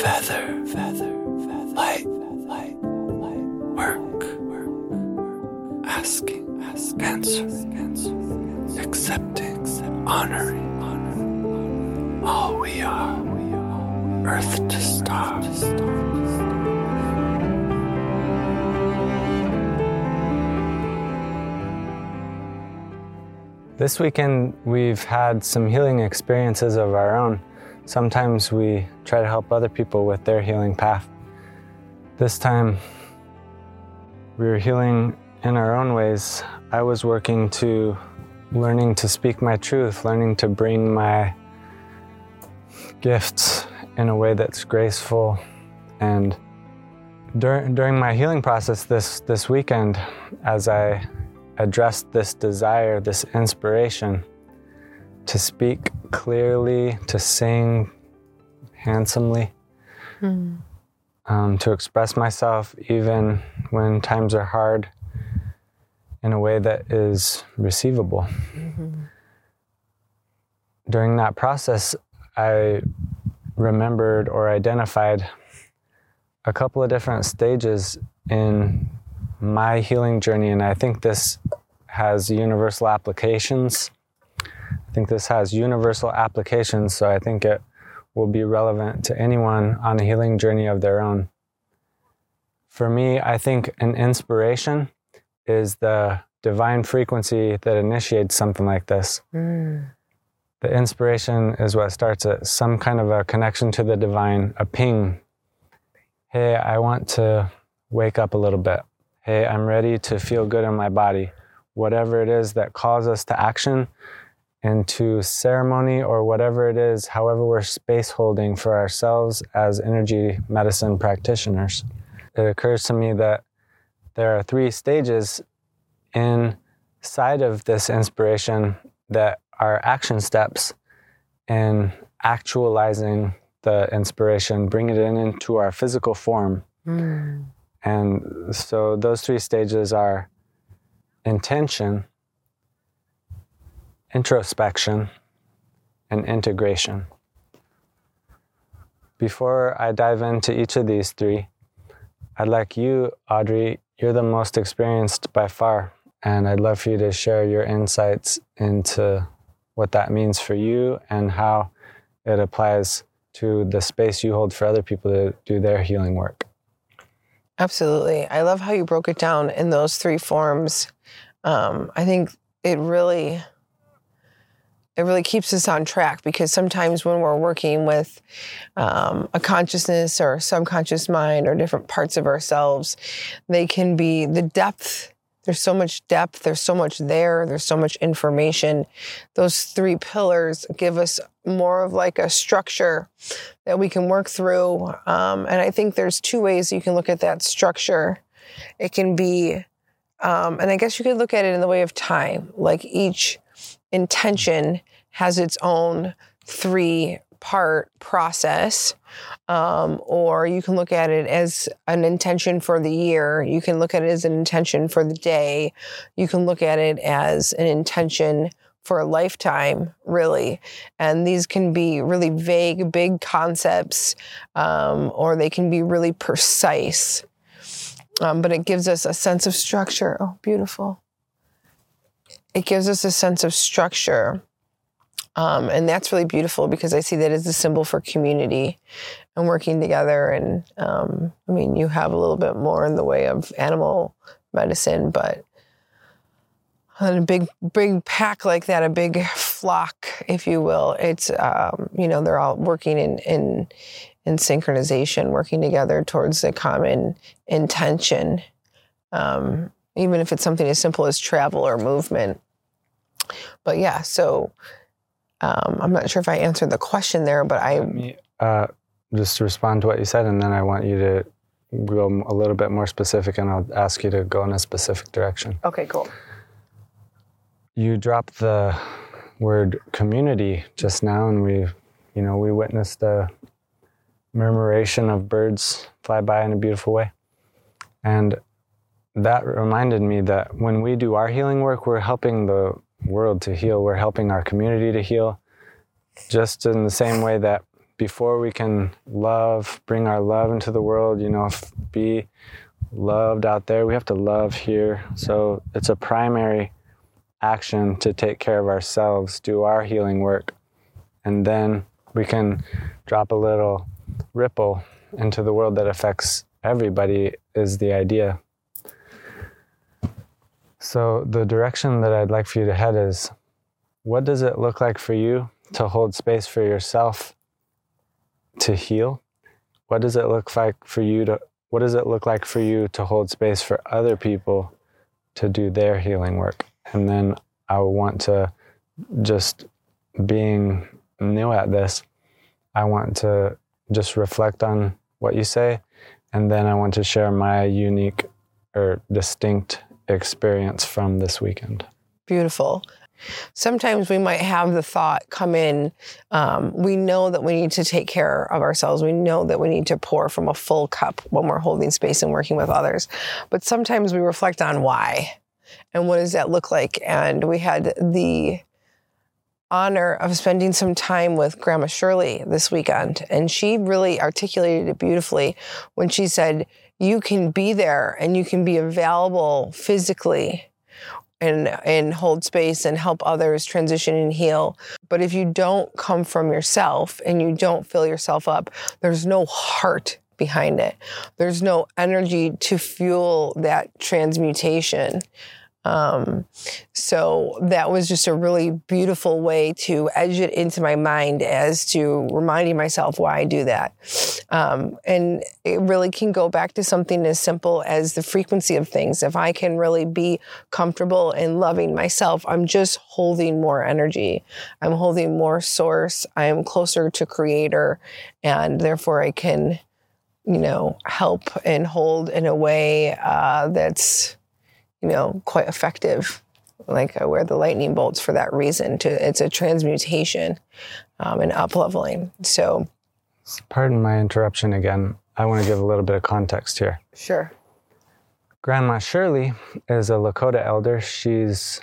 feather, feather, feather, light, light, light, work, work, asking, ask, answer, answer, accepting, honoring, honoring, all we are, earth to stars. This weekend, we've had some healing experiences of our own. Sometimes we try to help other people with their healing path. This time, we were healing in our own ways. I was working to learning to speak my truth, learning to bring my gifts in a way that's graceful. And dur- during my healing process this, this weekend, as I addressed this desire, this inspiration to speak clearly, to sing handsomely, mm. um, to express myself even when times are hard in a way that is receivable. Mm-hmm. During that process, I remembered or identified a couple of different stages in my healing journey, and I think this has universal applications. I think this has universal applications, so I think it will be relevant to anyone on a healing journey of their own. For me, I think an inspiration is the divine frequency that initiates something like this. Mm. The inspiration is what starts it, some kind of a connection to the divine, a ping. Hey, I want to wake up a little bit hey, I'm ready to feel good in my body. Whatever it is that calls us to action and to ceremony or whatever it is, however, we're space holding for ourselves as energy medicine practitioners. It occurs to me that there are three stages inside of this inspiration that are action steps in actualizing the inspiration, bringing it in into our physical form. Mm. And so those three stages are intention, introspection, and integration. Before I dive into each of these three, I'd like you, Audrey, you're the most experienced by far, and I'd love for you to share your insights into what that means for you and how it applies to the space you hold for other people to do their healing work. Absolutely. I love how you broke it down in those three forms. Um, I think it really it really keeps us on track because sometimes when we're working with um, a consciousness or subconscious mind or different parts of ourselves, they can be the depth there's so much depth, there's so much there, there's so much information. Those three pillars give us more of like a structure that we can work through. Um, and I think there's two ways you can look at that structure. It can be, um, and I guess you could look at it in the way of time, like each intention has its own three part process. Um, or you can look at it as an intention for the year. You can look at it as an intention for the day. You can look at it as an intention for a lifetime, really. And these can be really vague, big concepts, um, or they can be really precise. Um, but it gives us a sense of structure. Oh, beautiful. It gives us a sense of structure um, and that's really beautiful because I see that as a symbol for community and working together. And um, I mean, you have a little bit more in the way of animal medicine, but on a big, big pack like that, a big flock, if you will, it's, um, you know, they're all working in, in, in synchronization, working together towards a common intention. Um, even if it's something as simple as travel or movement. But yeah, so um, I'm not sure if I answered the question there, but I. Me, uh, just to respond to what you said, and then I want you to go a little bit more specific, and I'll ask you to go in a specific direction. Okay, cool. You dropped the word community just now, and we, you know, we witnessed a murmuration of birds fly by in a beautiful way. And that reminded me that when we do our healing work, we're helping the world to heal. We're helping our community to heal, just in the same way that before we can love, bring our love into the world, you know, be loved out there, we have to love here. So it's a primary action to take care of ourselves, do our healing work, and then we can drop a little ripple into the world that affects everybody, is the idea. So, the direction that I'd like for you to head is what does it look like for you to hold space for yourself to heal? What does it look like for you to what does it look like for you to hold space for other people to do their healing work? And then I want to just being new at this, I want to just reflect on what you say and then I want to share my unique or distinct experience from this weekend. Beautiful. Sometimes we might have the thought come in. Um, we know that we need to take care of ourselves. We know that we need to pour from a full cup when we're holding space and working with others. But sometimes we reflect on why and what does that look like. And we had the honor of spending some time with Grandma Shirley this weekend. And she really articulated it beautifully when she said, You can be there and you can be available physically and and hold space and help others transition and heal. But if you don't come from yourself and you don't fill yourself up, there's no heart behind it. There's no energy to fuel that transmutation. Um, so that was just a really beautiful way to edge it into my mind as to reminding myself why I do that. Um, and it really can go back to something as simple as the frequency of things. If I can really be comfortable and loving myself, I'm just holding more energy. I'm holding more source. I am closer to creator and therefore I can, you know, help and hold in a way uh, that's you know, quite effective. Like I wear the lightning bolts for that reason. To it's a transmutation um, and up leveling. So, pardon my interruption again. I want to give a little bit of context here. Sure. Grandma Shirley is a Lakota elder. She's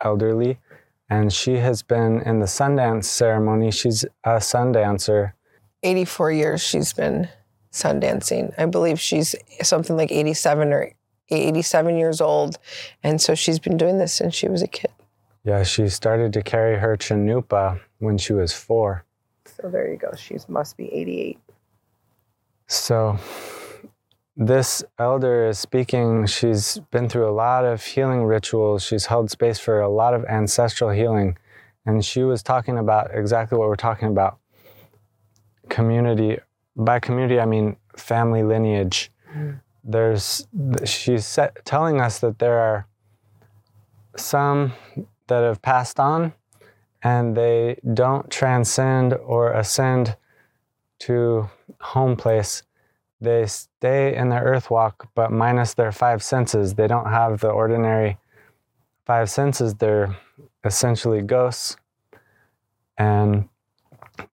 elderly, and she has been in the Sundance ceremony. She's a Sundancer. 84 years she's been Sundancing. I believe she's something like 87 or 87 years old. And so she's been doing this since she was a kid. Yeah, she started to carry her chanupa when she was four. So there you go. She must be 88. So this elder is speaking. She's been through a lot of healing rituals. She's held space for a lot of ancestral healing. And she was talking about exactly what we're talking about community. By community, I mean family lineage. Mm there's she's telling us that there are some that have passed on and they don't transcend or ascend to home place. They stay in their earth walk but minus their five senses. They don't have the ordinary five senses. They're essentially ghosts. And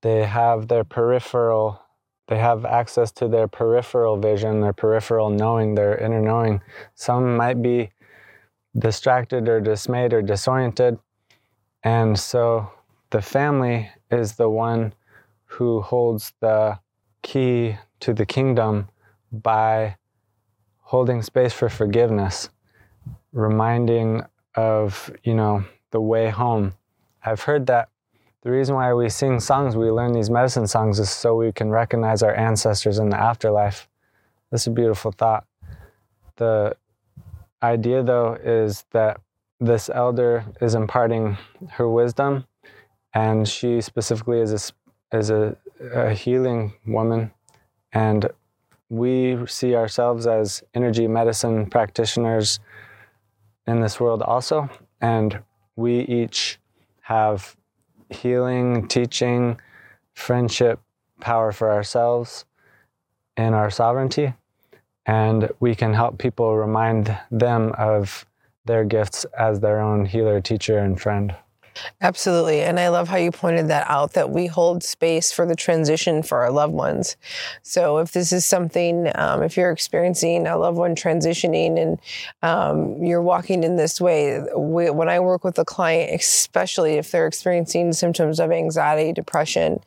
they have their peripheral they have access to their peripheral vision, their peripheral knowing, their inner knowing. Some might be distracted or dismayed or disoriented. And so the family is the one who holds the key to the kingdom by holding space for forgiveness, reminding of, you know, the way home. I've heard that the reason why we sing songs, we learn these medicine songs, is so we can recognize our ancestors in the afterlife. That's a beautiful thought. The idea, though, is that this elder is imparting her wisdom, and she specifically is a, is a, a healing woman. And we see ourselves as energy medicine practitioners in this world also. And we each have healing, teaching, friendship, power for ourselves and our sovereignty. And we can help people remind them of their gifts as their own healer, teacher, and friend. Absolutely. And I love how you pointed that out that we hold space for the transition for our loved ones. So if this is something, um, if you're experiencing a loved one transitioning and um, you're walking in this way, we, when I work with a client, especially if they're experiencing symptoms of anxiety, depression,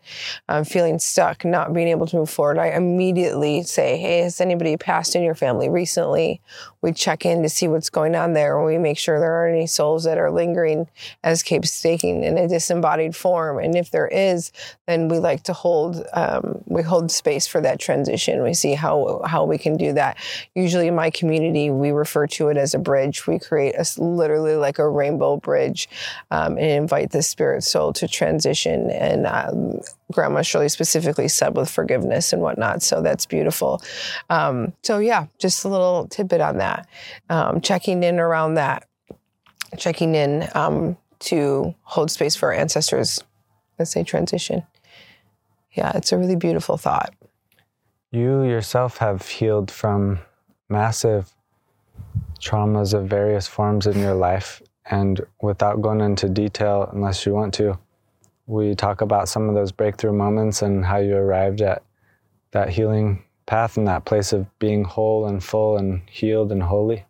um, feeling stuck, not being able to move forward, I immediately say, Hey, has anybody passed in your family recently? We check in to see what's going on there. We make sure there aren't any souls that are lingering as Cape staking in a disembodied form. And if there is, then we like to hold um, we hold space for that transition. We see how how we can do that. Usually in my community, we refer to it as a bridge. We create a literally like a rainbow bridge um, and invite the spirit soul to transition. And um, Grandma Shirley specifically said with forgiveness and whatnot. So that's beautiful. Um, so yeah, just a little tidbit on that. Um, checking in around that checking in um, to hold space for our ancestors as they transition. Yeah, it's a really beautiful thought. You yourself have healed from massive traumas of various forms in your life. And without going into detail, unless you want to, we talk about some of those breakthrough moments and how you arrived at that healing path and that place of being whole and full and healed and holy.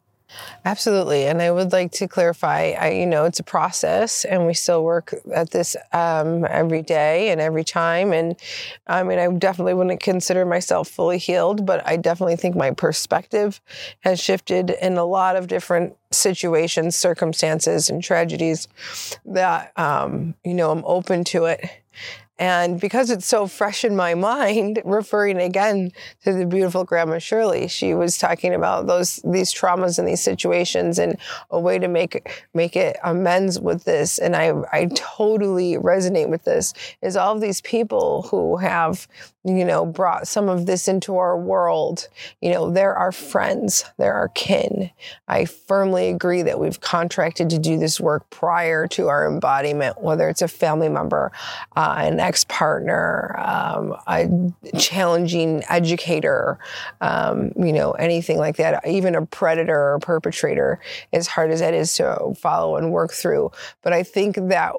Absolutely. And I would like to clarify, I, you know, it's a process and we still work at this um, every day and every time. And I mean, I definitely wouldn't consider myself fully healed, but I definitely think my perspective has shifted in a lot of different situations, circumstances, and tragedies that, um, you know, I'm open to it and because it's so fresh in my mind, referring again to the beautiful Grandma Shirley, she was talking about those these traumas and these situations and a way to make make it amends with this. And I I totally resonate with this. Is all of these people who have you know, brought some of this into our world. You know, there are our friends, there are our kin. I firmly agree that we've contracted to do this work prior to our embodiment, whether it's a family member, uh, an ex partner, um, a challenging educator, um, you know, anything like that, even a predator or perpetrator, as hard as that is to follow and work through. But I think that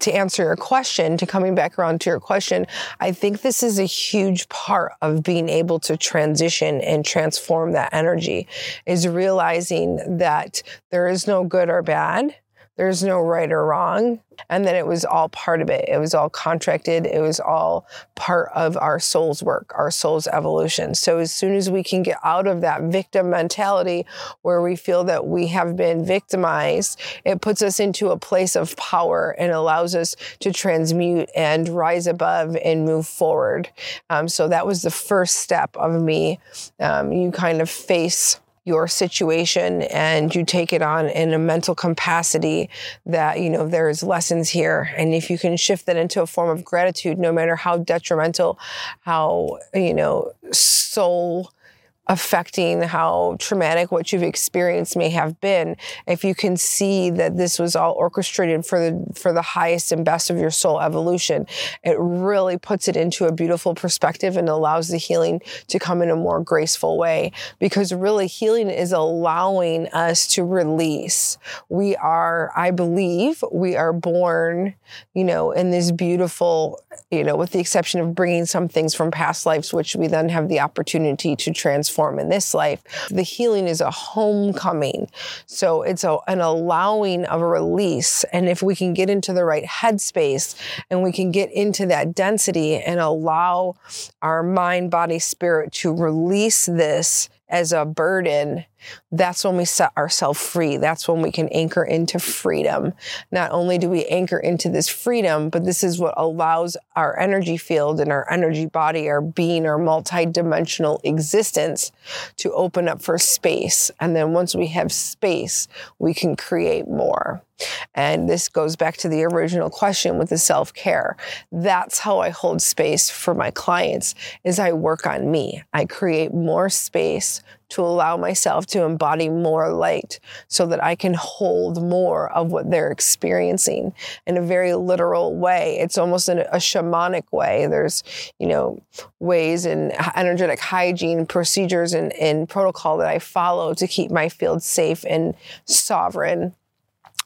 to answer your question, to coming back around to your question, I think this is a huge part of being able to transition and transform that energy is realizing that there is no good or bad. There's no right or wrong. And then it was all part of it. It was all contracted. It was all part of our soul's work, our soul's evolution. So as soon as we can get out of that victim mentality where we feel that we have been victimized, it puts us into a place of power and allows us to transmute and rise above and move forward. Um, so that was the first step of me. Um, you kind of face your situation and you take it on in a mental capacity that, you know, there's lessons here. And if you can shift that into a form of gratitude, no matter how detrimental, how, you know, soul affecting how traumatic what you've experienced may have been. If you can see that this was all orchestrated for the for the highest and best of your soul evolution it really puts it into a beautiful perspective and allows the healing to come in a more graceful way. Because really healing is allowing us to release. We are i believe we are born you know in this beautiful you know with the exception of bringing some things from past lives which we then have the opportunity to transform in this life. The healing is a homecoming. So it's a, an allowing of a release. And if we can get into the right headspace and we can get into that density and allow our mind, body, spirit to release this as a burden that's when we set ourselves free. That's when we can anchor into freedom. Not only do we anchor into this freedom, but this is what allows our energy field and our energy body, our being, our multidimensional existence to open up for space. And then once we have space, we can create more. And this goes back to the original question with the self-care. That's how I hold space for my clients is I work on me. I create more space to allow myself to embody more light so that I can hold more of what they're experiencing in a very literal way. It's almost in a shamanic way. There's, you know, ways and energetic hygiene procedures and, and protocol that I follow to keep my field safe and sovereign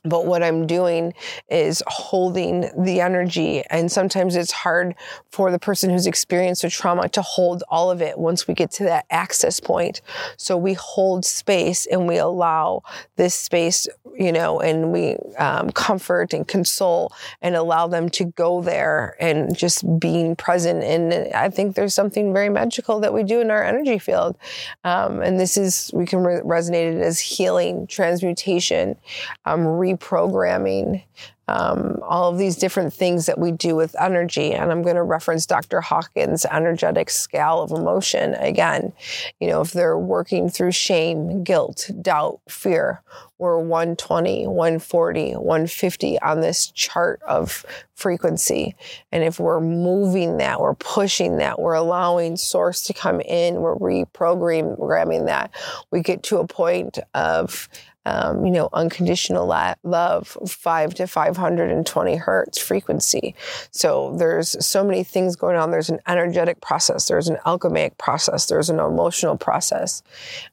but what I'm doing is holding the energy. And sometimes it's hard for the person who's experienced a trauma to hold all of it once we get to that access point. So we hold space and we allow this space, you know, and we um, comfort and console and allow them to go there and just being present. And I think there's something very magical that we do in our energy field. Um, and this is, we can re- resonate it as healing, transmutation, um, reprogramming, um, all of these different things that we do with energy. And I'm going to reference Dr. Hawkins' energetic scale of emotion again. You know, if they're working through shame, guilt, doubt, fear, we're 120, 140, 150 on this chart of frequency. And if we're moving that, we're pushing that, we're allowing source to come in, we're reprogramming that, we get to a point of um, you know, unconditional love, five to 520 hertz frequency. So there's so many things going on. There's an energetic process, there's an alchemic process, there's an emotional process,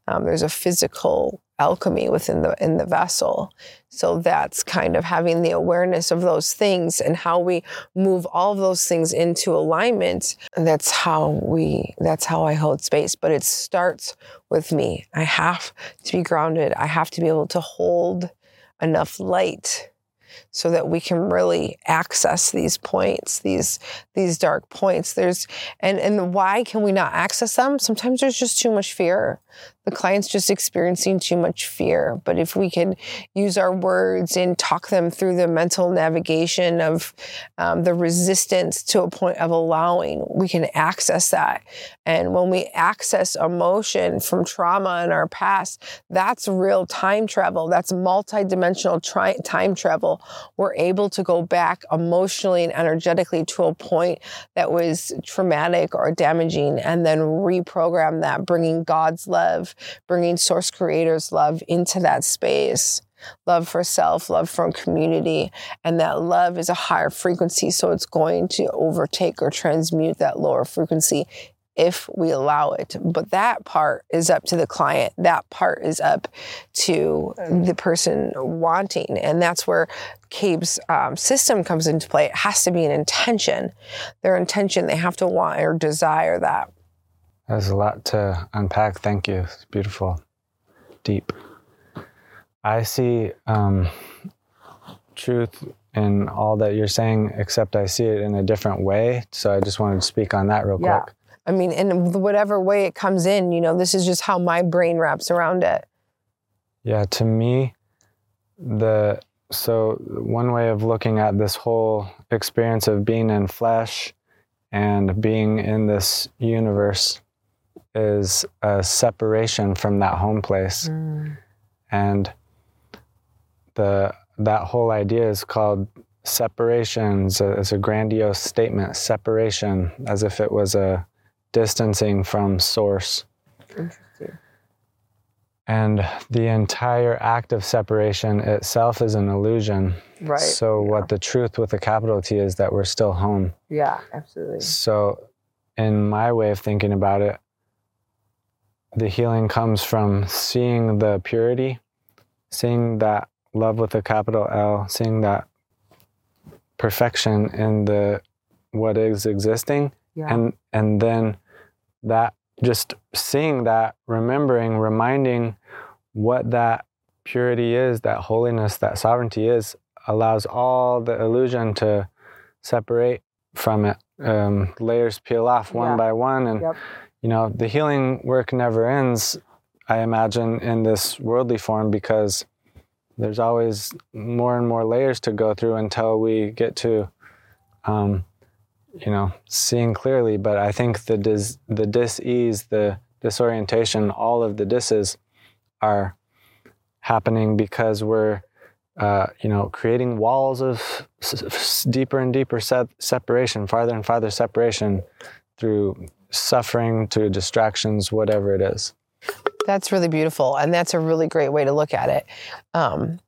um, there's a physical alchemy within the in the vessel. So that's kind of having the awareness of those things and how we move all those things into alignment. That's how we that's how I hold space. But it starts with me. I have to be grounded. I have to be able to hold enough light so that we can really access these points, these these dark points. There's and and why can we not access them? Sometimes there's just too much fear the client's just experiencing too much fear. But if we can use our words and talk them through the mental navigation of um, the resistance to a point of allowing, we can access that. And when we access emotion from trauma in our past, that's real time travel. That's multidimensional tri- time travel. We're able to go back emotionally and energetically to a point that was traumatic or damaging and then reprogram that, bringing God's love love, bringing source creators love into that space. Love for self, love from community. And that love is a higher frequency. So it's going to overtake or transmute that lower frequency if we allow it. But that part is up to the client. That part is up to the person wanting. And that's where CABE's um, system comes into play. It has to be an intention. Their intention, they have to want or desire that. There's a lot to unpack. Thank you. It's beautiful, deep. I see um, truth in all that you're saying, except I see it in a different way. So I just wanted to speak on that real yeah. quick. I mean, in whatever way it comes in, you know, this is just how my brain wraps around it. Yeah, to me, the so one way of looking at this whole experience of being in flesh and being in this universe is a separation from that home place. Mm. And the that whole idea is called separation. It's a, it's a grandiose statement, separation, as if it was a distancing from source. Interesting. And the entire act of separation itself is an illusion. Right. So, yeah. what the truth with a capital T is that we're still home. Yeah, absolutely. So, in my way of thinking about it, the healing comes from seeing the purity, seeing that love with a capital L, seeing that perfection in the what is existing, yeah. and and then that just seeing that, remembering, reminding what that purity is, that holiness, that sovereignty is, allows all the illusion to separate from it. Um, layers peel off one yeah. by one, and yep you know, the healing work never ends, I imagine, in this worldly form because there's always more and more layers to go through until we get to, um, you know, seeing clearly. But I think the dis, the dis-ease, the disorientation, all of the disses are happening because we're, uh, you know, creating walls of s- deeper and deeper se- separation, farther and farther separation through suffering to distractions, whatever it is. That's really beautiful. And that's a really great way to look at it. Um,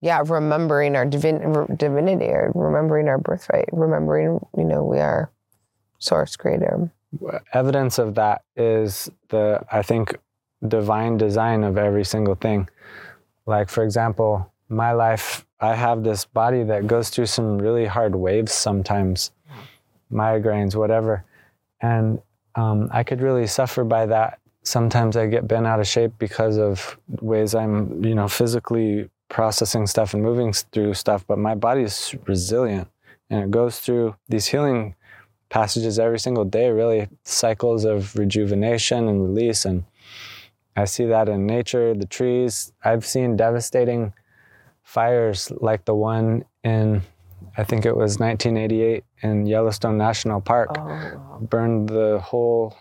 yeah, remembering our divin- divinity or remembering our birthright, remembering, you know, we are source creator. Evidence of that is the, I think, divine design of every single thing. Like, for example, my life, I have this body that goes through some really hard waves sometimes, migraines, whatever. And um, I could really suffer by that. Sometimes I get bent out of shape because of ways I'm, you know, physically processing stuff and moving through stuff, but my body is resilient and it goes through these healing passages every single day, really cycles of rejuvenation and release. And I see that in nature, the trees. I've seen devastating fires like the one in, I think it was 1988 in Yellowstone National Park, oh. burned the whole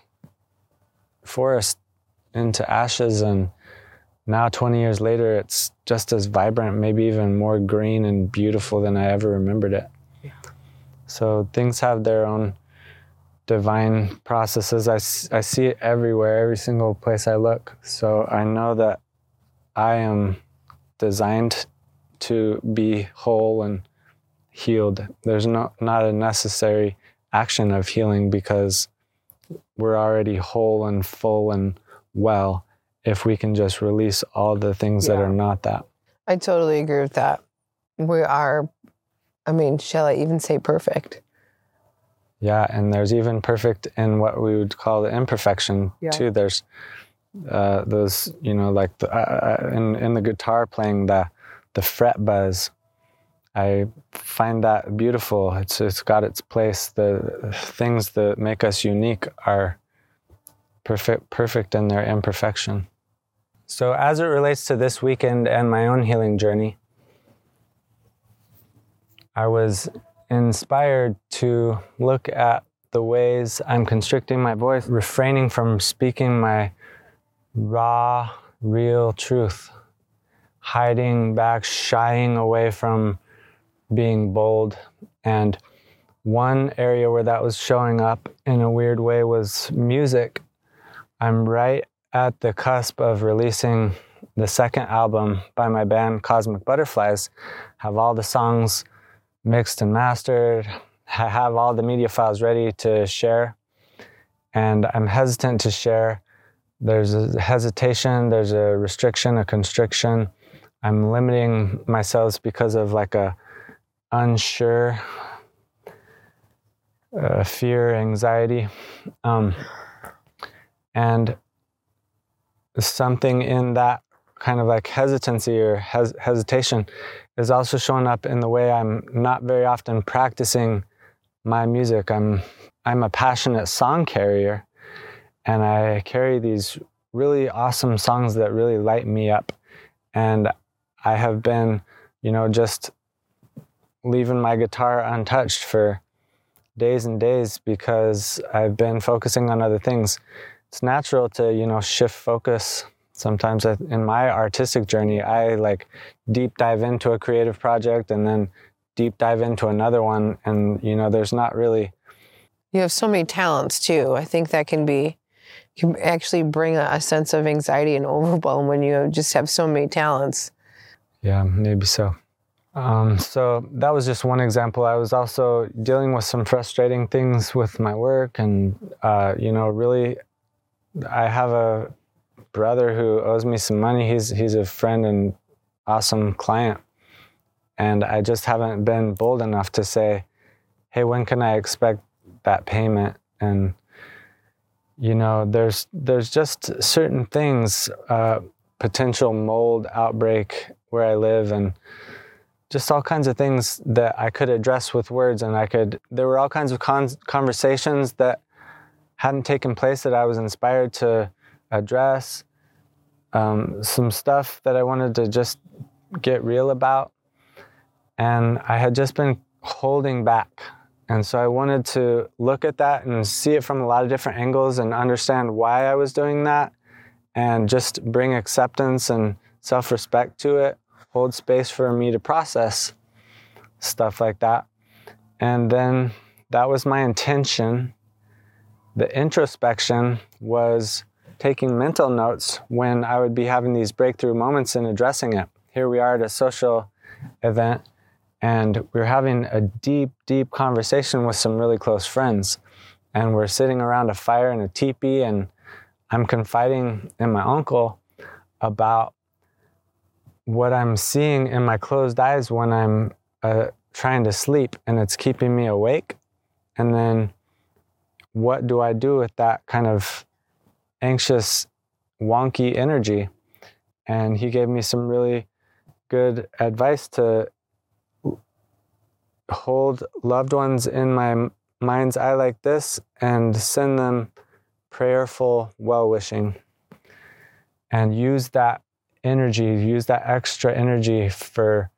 forest into ashes. And now, 20 years later, it's just as vibrant, maybe even more green and beautiful than I ever remembered it. So things have their own divine processes. I, I see it everywhere, every single place I look. So I know that I am designed to be whole and healed. There's no, not a necessary action of healing because we're already whole and full and well if we can just release all the things yeah. that are not that. I totally agree with that. We are I mean, shall I even say perfect? Yeah, and there's even perfect in what we would call the imperfection yeah. too. There's uh, those, you know, like the, uh, uh, in in the guitar playing the the fret buzz. I find that beautiful. It's it's got its place. The things that make us unique are perfect perfect in their imperfection. So as it relates to this weekend and my own healing journey, I was inspired to look at the ways I'm constricting my voice, refraining from speaking my raw, real truth, hiding back, shying away from being bold. And one area where that was showing up in a weird way was music. I'm right at the cusp of releasing the second album by my band Cosmic Butterflies. Have all the songs mixed and mastered. I have all the media files ready to share, and I'm hesitant to share. There's a hesitation, there's a restriction, a constriction. I'm limiting myself because of like a unsure uh, fear, anxiety. Um, and something in that kind of like hesitancy or hes- hesitation is also showing up in the way I'm not very often practicing my music. I'm I'm a passionate song carrier and I carry these really awesome songs that really light me up. And I have been, you know, just leaving my guitar untouched for days and days because I've been focusing on other things. It's natural to, you know, shift focus sometimes in my artistic journey. I like deep dive into a creative project and then deep dive into another one and you know there's not really you have so many talents too. I think that can be can actually bring a, a sense of anxiety and overwhelm when you just have so many talents. Yeah maybe so um, so that was just one example. I was also dealing with some frustrating things with my work, and uh, you know, really, I have a brother who owes me some money. He's he's a friend and awesome client, and I just haven't been bold enough to say, "Hey, when can I expect that payment?" And you know, there's there's just certain things, uh, potential mold outbreak where I live, and just all kinds of things that I could address with words, and I could. There were all kinds of con- conversations that hadn't taken place that I was inspired to address um, some stuff that I wanted to just get real about. And I had just been holding back. And so I wanted to look at that and see it from a lot of different angles and understand why I was doing that and just bring acceptance and self respect to it, hold space for me to process stuff like that. And then that was my intention. The introspection was taking mental notes when I would be having these breakthrough moments and addressing it. Here we are at a social event, and we're having a deep, deep conversation with some really close friends. And we're sitting around a fire in a teepee, and I'm confiding in my uncle about what I'm seeing in my closed eyes when I'm uh, trying to sleep and it's keeping me awake. And then what do I do with that kind of anxious, wonky energy? And he gave me some really good advice to hold loved ones in my mind's eye like this and send them prayerful well wishing and use that energy, use that extra energy for,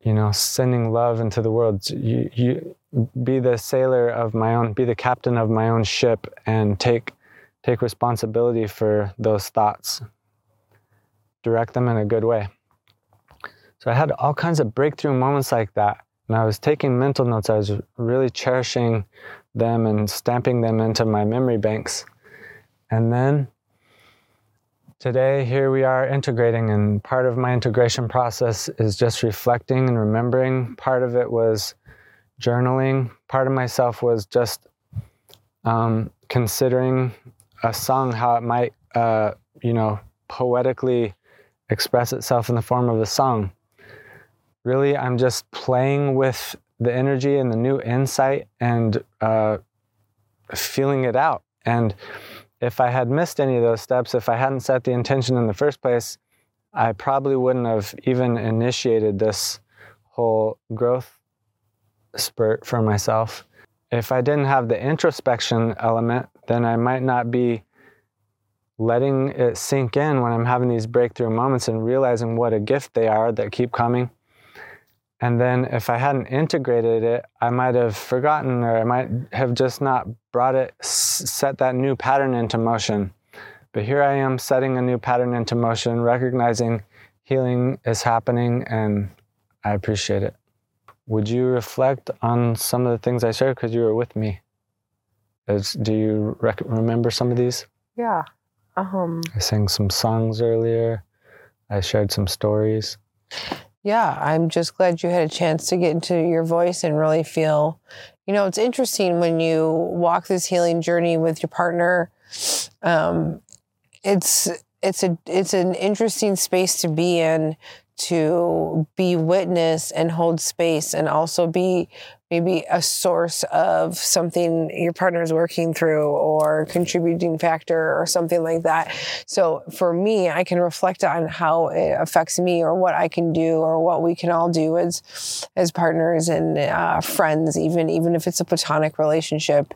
you know, sending love into the world. You, you be the sailor of my own, be the captain of my own ship and take, take responsibility for those thoughts. Direct them in a good way. So I had all kinds of breakthrough moments like that. And I was taking mental notes. I was really cherishing them and stamping them into my memory banks. And then today, here we are integrating, and part of my integration process is just reflecting and remembering. Part of it was journaling, part of myself was just um, considering a song, how it might, uh, you know, poetically express itself in the form of a song. Really i'm just playing with the energy and the new insight and uh, feeling it out. And if i had missed any of those steps if i hadn't set the intention in the first place i probably wouldn't have even initiated this whole growth spurt for myself. If i didn't have the introspection element then i might not be letting it sink in when i'm having these breakthrough moments and realizing what a gift they are that keep coming and then if I hadn't integrated it, I might have forgotten or I might have just not brought it, set that new pattern into motion. But here I am setting a new pattern into motion, recognizing healing is happening, and I appreciate it. Would you reflect on some of the things I shared because you were with me? As, do you rec- remember some of these? Yeah. Um, I sang some songs earlier. I shared some stories. Yeah, I'm just glad you had a chance to get into your voice and really feel. You know, it's interesting when you walk this healing journey with your partner. Um, it's it's a it's an interesting space to be in to be witness and hold space and also be maybe a source of something your partner is working through or contributing factor or something like that. So for me, I can reflect on how it affects me or what I can do or what we can all do as as partners and uh, friends, even even if it's a platonic relationship,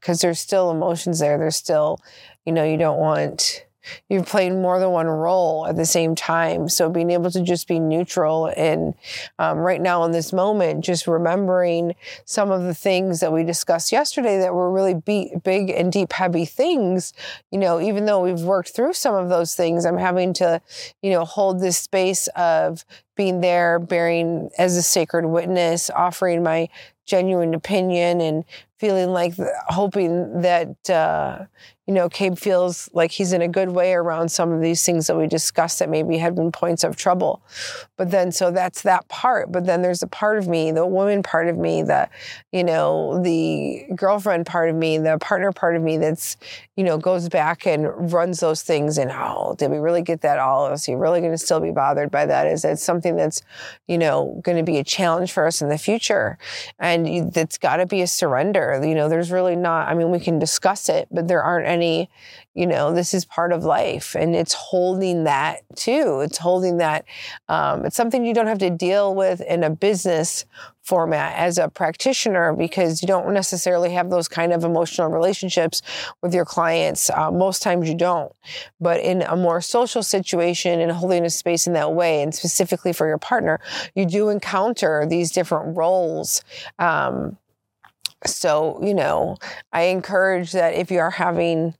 because there's still emotions there. There's still, you know, you don't want you're playing more than one role at the same time. So being able to just be neutral and um, right now in this moment, just remembering some of the things that we discussed yesterday that were really be- big and deep, heavy things. You know, even though we've worked through some of those things, I'm having to, you know, hold this space of being there, bearing as a sacred witness, offering my genuine opinion and feeling like hoping that uh, you know Cabe feels like he's in a good way around some of these things that we discussed that maybe had been points of trouble. But then so that's that part. But then there's a part of me, the woman part of me, the you know the girlfriend part of me, the partner part of me that's you know goes back and runs those things. And oh, did we really get that all? Is he really going to still be bothered by that? Is that something that's you know going to be a challenge for us in the future? And that's got to be a surrender you know, there's really not, I mean, we can discuss it, but there aren't any, you know, this is part of life. And it's holding that too. It's holding that. Um, it's something you don't have to deal with in a business format as a practitioner because you don't necessarily have those kind of emotional relationships with your clients. Uh, most times you don't. But in a more social situation and holding a space in that way, and specifically for your partner, you do encounter these different roles. Um, so, you know, I encourage that if you are having,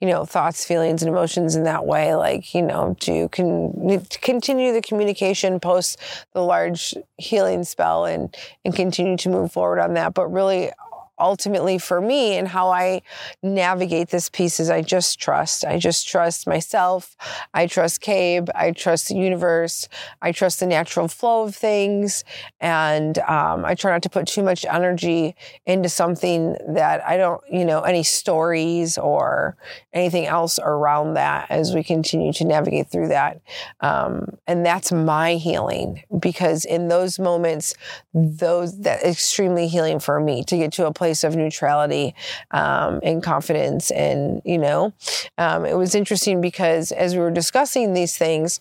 you know, thoughts, feelings, and emotions in that way, like, you know, to, con- continue the communication post the large healing spell and, and continue to move forward on that. But really, ultimately for me and how I navigate this piece is I just trust. I just trust myself. I trust Cabe. I trust the universe. I trust the natural flow of things. And um, I try not to put too much energy into something that I don't, you know, any stories or anything else around that as we continue to navigate through that. Um, and that's my healing because in those moments, those that extremely healing for me to get to a place of neutrality um, and confidence. And, you know, um, it was interesting because as we were discussing these things,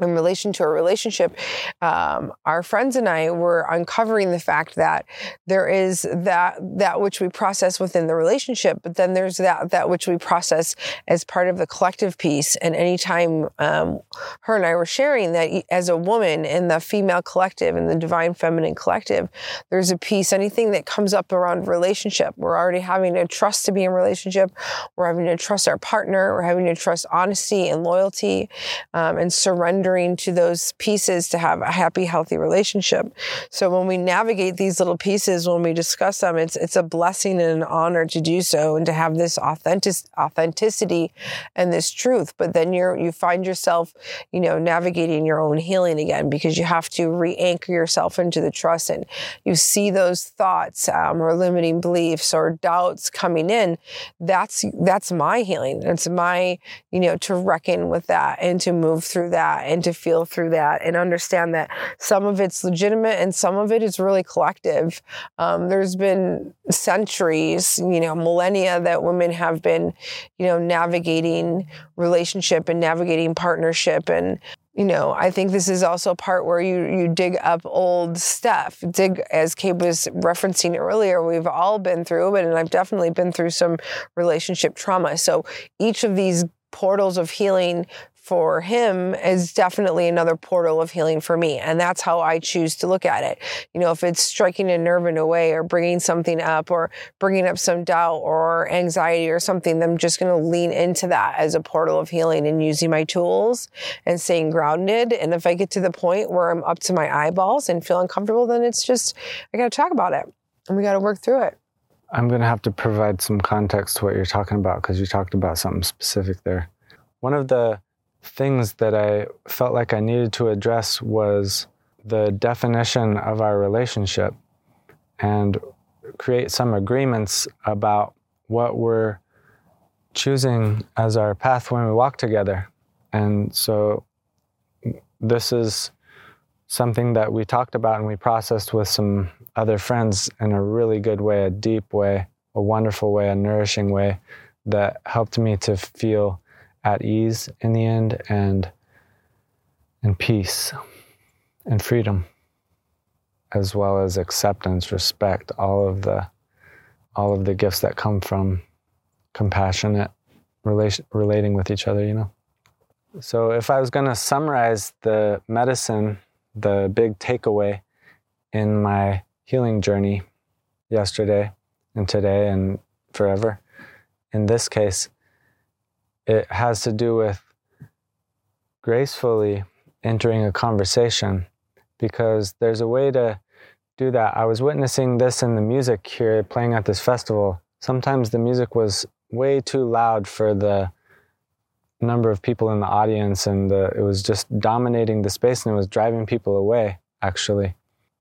in relation to a relationship, um, our friends and I were uncovering the fact that there is that that which we process within the relationship, but then there's that that which we process as part of the collective piece. And anytime um, her and I were sharing that as a woman in the female collective and the divine feminine collective, there's a piece. Anything that comes up around relationship, we're already having to trust to be in relationship. We're having to trust our partner. We're having to trust honesty and loyalty um, and surrender surrendering to those pieces to have a happy, healthy relationship. So when we navigate these little pieces, when we discuss them, it's it's a blessing and an honor to do so and to have this authentic authenticity and this truth. But then you're you find yourself, you know, navigating your own healing again because you have to re-anchor yourself into the trust and you see those thoughts um, or limiting beliefs or doubts coming in. That's that's my healing. It's my, you know, to reckon with that and to move through that and to feel through that and understand that some of it's legitimate and some of it is really collective. Um, there's been centuries, you know, millennia that women have been, you know, navigating relationship and navigating partnership and you know, I think this is also a part where you you dig up old stuff. Dig, as Kate was referencing earlier, we've all been through it, and I've definitely been through some relationship trauma. So each of these portals of healing for him is definitely another portal of healing for me. And that's how I choose to look at it. You know, if it's striking a nerve in a way or bringing something up or bringing up some doubt or anxiety or something, I'm just going to lean into that as a portal of healing and using my tools and staying grounded. And if I get to the point where I'm up to my eyeballs and feel uncomfortable, then it's just, I got to talk about it and we got to work through it. I'm going to have to provide some context to what you're talking about because you talked about something specific there. One of the things that I felt like I needed to address was the definition of our relationship and create some agreements about what we're choosing as our path when we walk together. And so this is something that we talked about and we processed with some other friends in a really good way, a deep way, a wonderful way, a nourishing way that helped me to feel at ease in the end and and peace and freedom as well as acceptance respect all of the all of the gifts that come from compassionate relation, relating with each other you know? So if i was going to summarize the medicine the big takeaway in my healing journey yesterday and today and forever in this case it has to do with gracefully entering a conversation because there's a way to do that. I was witnessing this in the music here playing at this festival. Sometimes the music was way too loud for the number of people in the audience and the, it was just dominating the space and it was driving people away actually.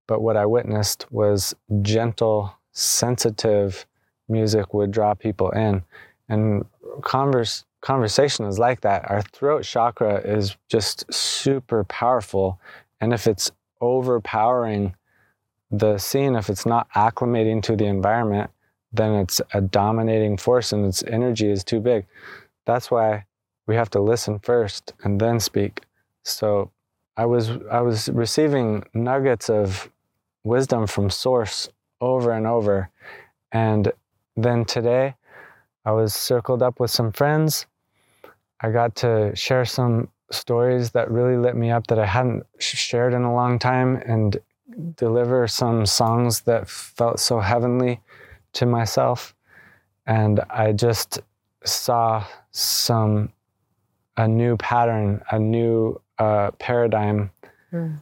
But what I witnessed was gentle, sensitive music would draw people in and converse conversation is like that. Our throat chakra is just super powerful. And if it's overpowering the scene, if it's not acclimating to the environment, then it's a dominating force and its energy is too big. That's why we have to listen first and then speak. So I was I was receiving nuggets of wisdom from source over and over. And then today I was circled up with some friends I got to share some stories that really lit me up that I hadn't shared in a long time and deliver some songs that felt so heavenly to myself. And I just saw some, a new pattern, a new uh, paradigm mm.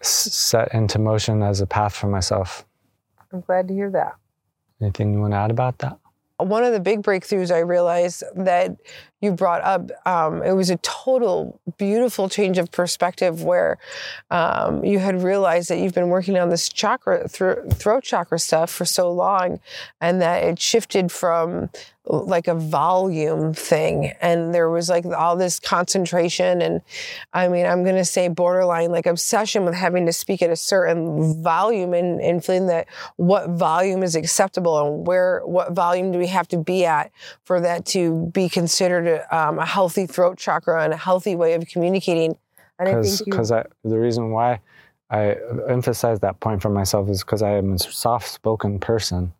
s- set into motion as a path for myself. I'm glad to hear that. Anything you want to add about that? One of the big breakthroughs I realized that you brought up, um, it was a total beautiful change of perspective where um, you had realized that you've been working on this chakra, throat chakra stuff for so long, and that it shifted from like a volume thing. And there was like all this concentration. And i mean i'm going to say borderline like obsession with having to speak at a certain volume and, and feeling that what volume is acceptable and where what volume do we have to be at for that to be considered a, um, a healthy throat chakra and a healthy way of communicating? Because because the reason why i emphasize that point for myself is because i am a soft-spoken person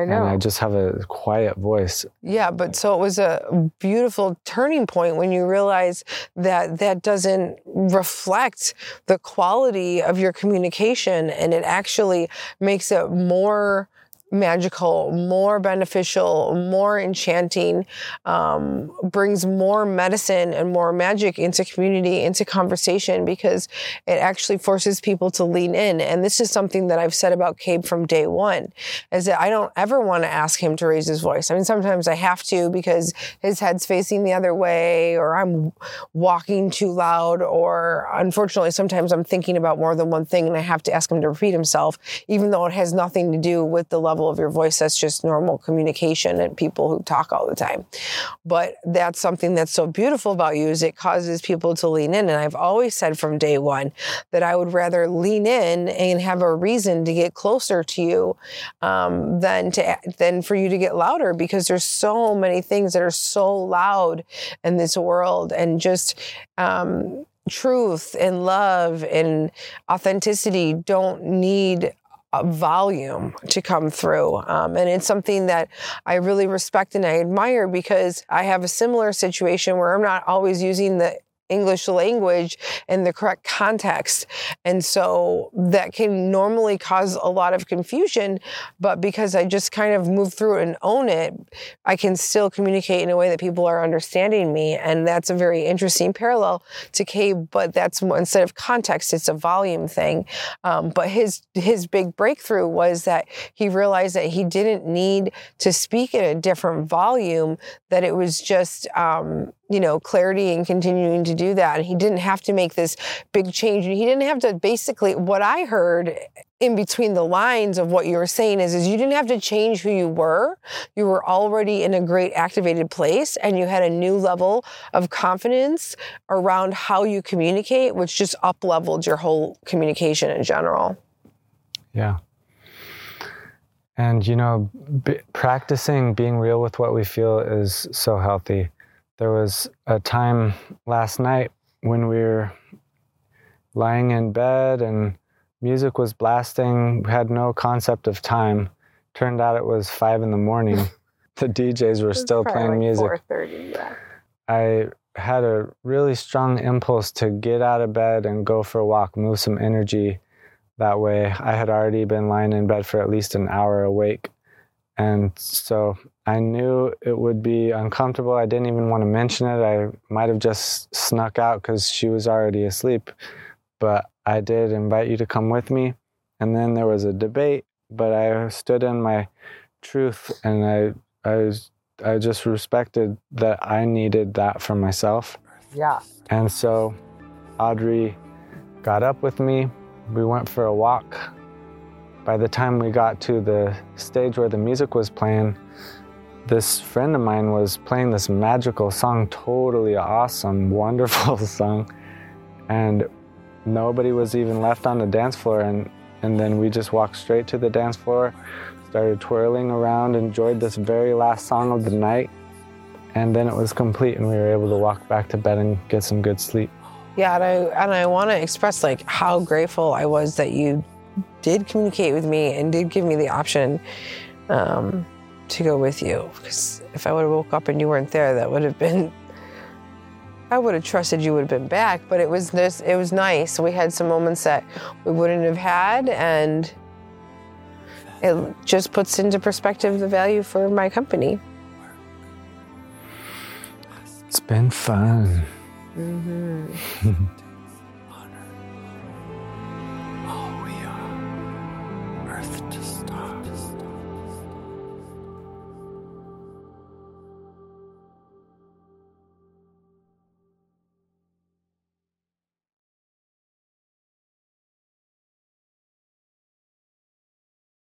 I know. And I just have a quiet voice. Yeah, but so it was a beautiful turning point when you realize that that doesn't reflect the quality of your communication and it actually makes it more magical, more beneficial, more enchanting, um, brings more medicine and more magic into community, into conversation, because it actually forces people to lean in. And this is something that I've said about Cabe from day one, is that I don't ever want to ask him to raise his voice. I mean, sometimes I have to because his head's facing the other way, or I'm walking too loud, or unfortunately, sometimes I'm thinking about more than one thing and I have to ask him to repeat himself, even though it has nothing to do with the level level of your voice. That's just normal communication and people who talk all the time. But that's something that's so beautiful about you is it causes people to lean in. And I've always said from day one that I would rather lean in and have a reason to get closer to you um, than to than for you to get louder because there's so many things that are so loud in this world and just um, truth and love and authenticity don't need volume to come through. Um, and it's something that I really respect and I admire because I have a similar situation where I'm not always using the English language in the correct context. And so that can normally cause a lot of confusion, but because I just kind of move through it and own it, I can still communicate in a way that people are understanding me. And that's a very interesting parallel to Cabe, but that's instead of context, it's a volume thing. Um, but his his big breakthrough was that he realized that he didn't need to speak in a different volume, that it was just um, you know, clarity and continuing to do that. And he didn't have to make this big change. And He didn't have to basically, what I heard in between the lines of what you were saying is, is you didn't have to change who you were. You were already in a great activated place and you had a new level of confidence around how you communicate, which just up leveled your whole communication in general. Yeah. And, you know, b- practicing being real with what we feel is so healthy there was a time last night when we were lying in bed and music was blasting. We had no concept of time. Turned out it was five in the morning. the DJs were still playing like music. 4:30, yeah. I had a really strong impulse to get out of bed and go for a walk, move some energy that way. I had already been lying in bed for at least an hour awake. And so I knew it would be uncomfortable. I didn't even want to mention it. I might have just snuck out because she was already asleep. But I did invite you to come with me. And then there was a debate, but I stood in my truth and I, I, was, I just respected that I needed that for myself. Yeah. And so Audrey got up with me. We went for a walk. By the time we got to the stage where the music was playing, this friend of mine was playing this magical song, totally awesome, wonderful song. And nobody was even left on the dance floor. And, and then we just walked straight to the dance floor, started twirling around, enjoyed this very last song of the night. And then it was complete, and we were able to walk back to bed and get some good sleep. Yeah, and I, and I want to express like how grateful I was that you did communicate with me and did give me the option. Um, to go with you because if I would have woke up and you weren't there, that would have been. I would have trusted you would have been back, but it was this. It was nice. We had some moments that we wouldn't have had, and it just puts into perspective the value for my company. It's been fun. Mm-hmm.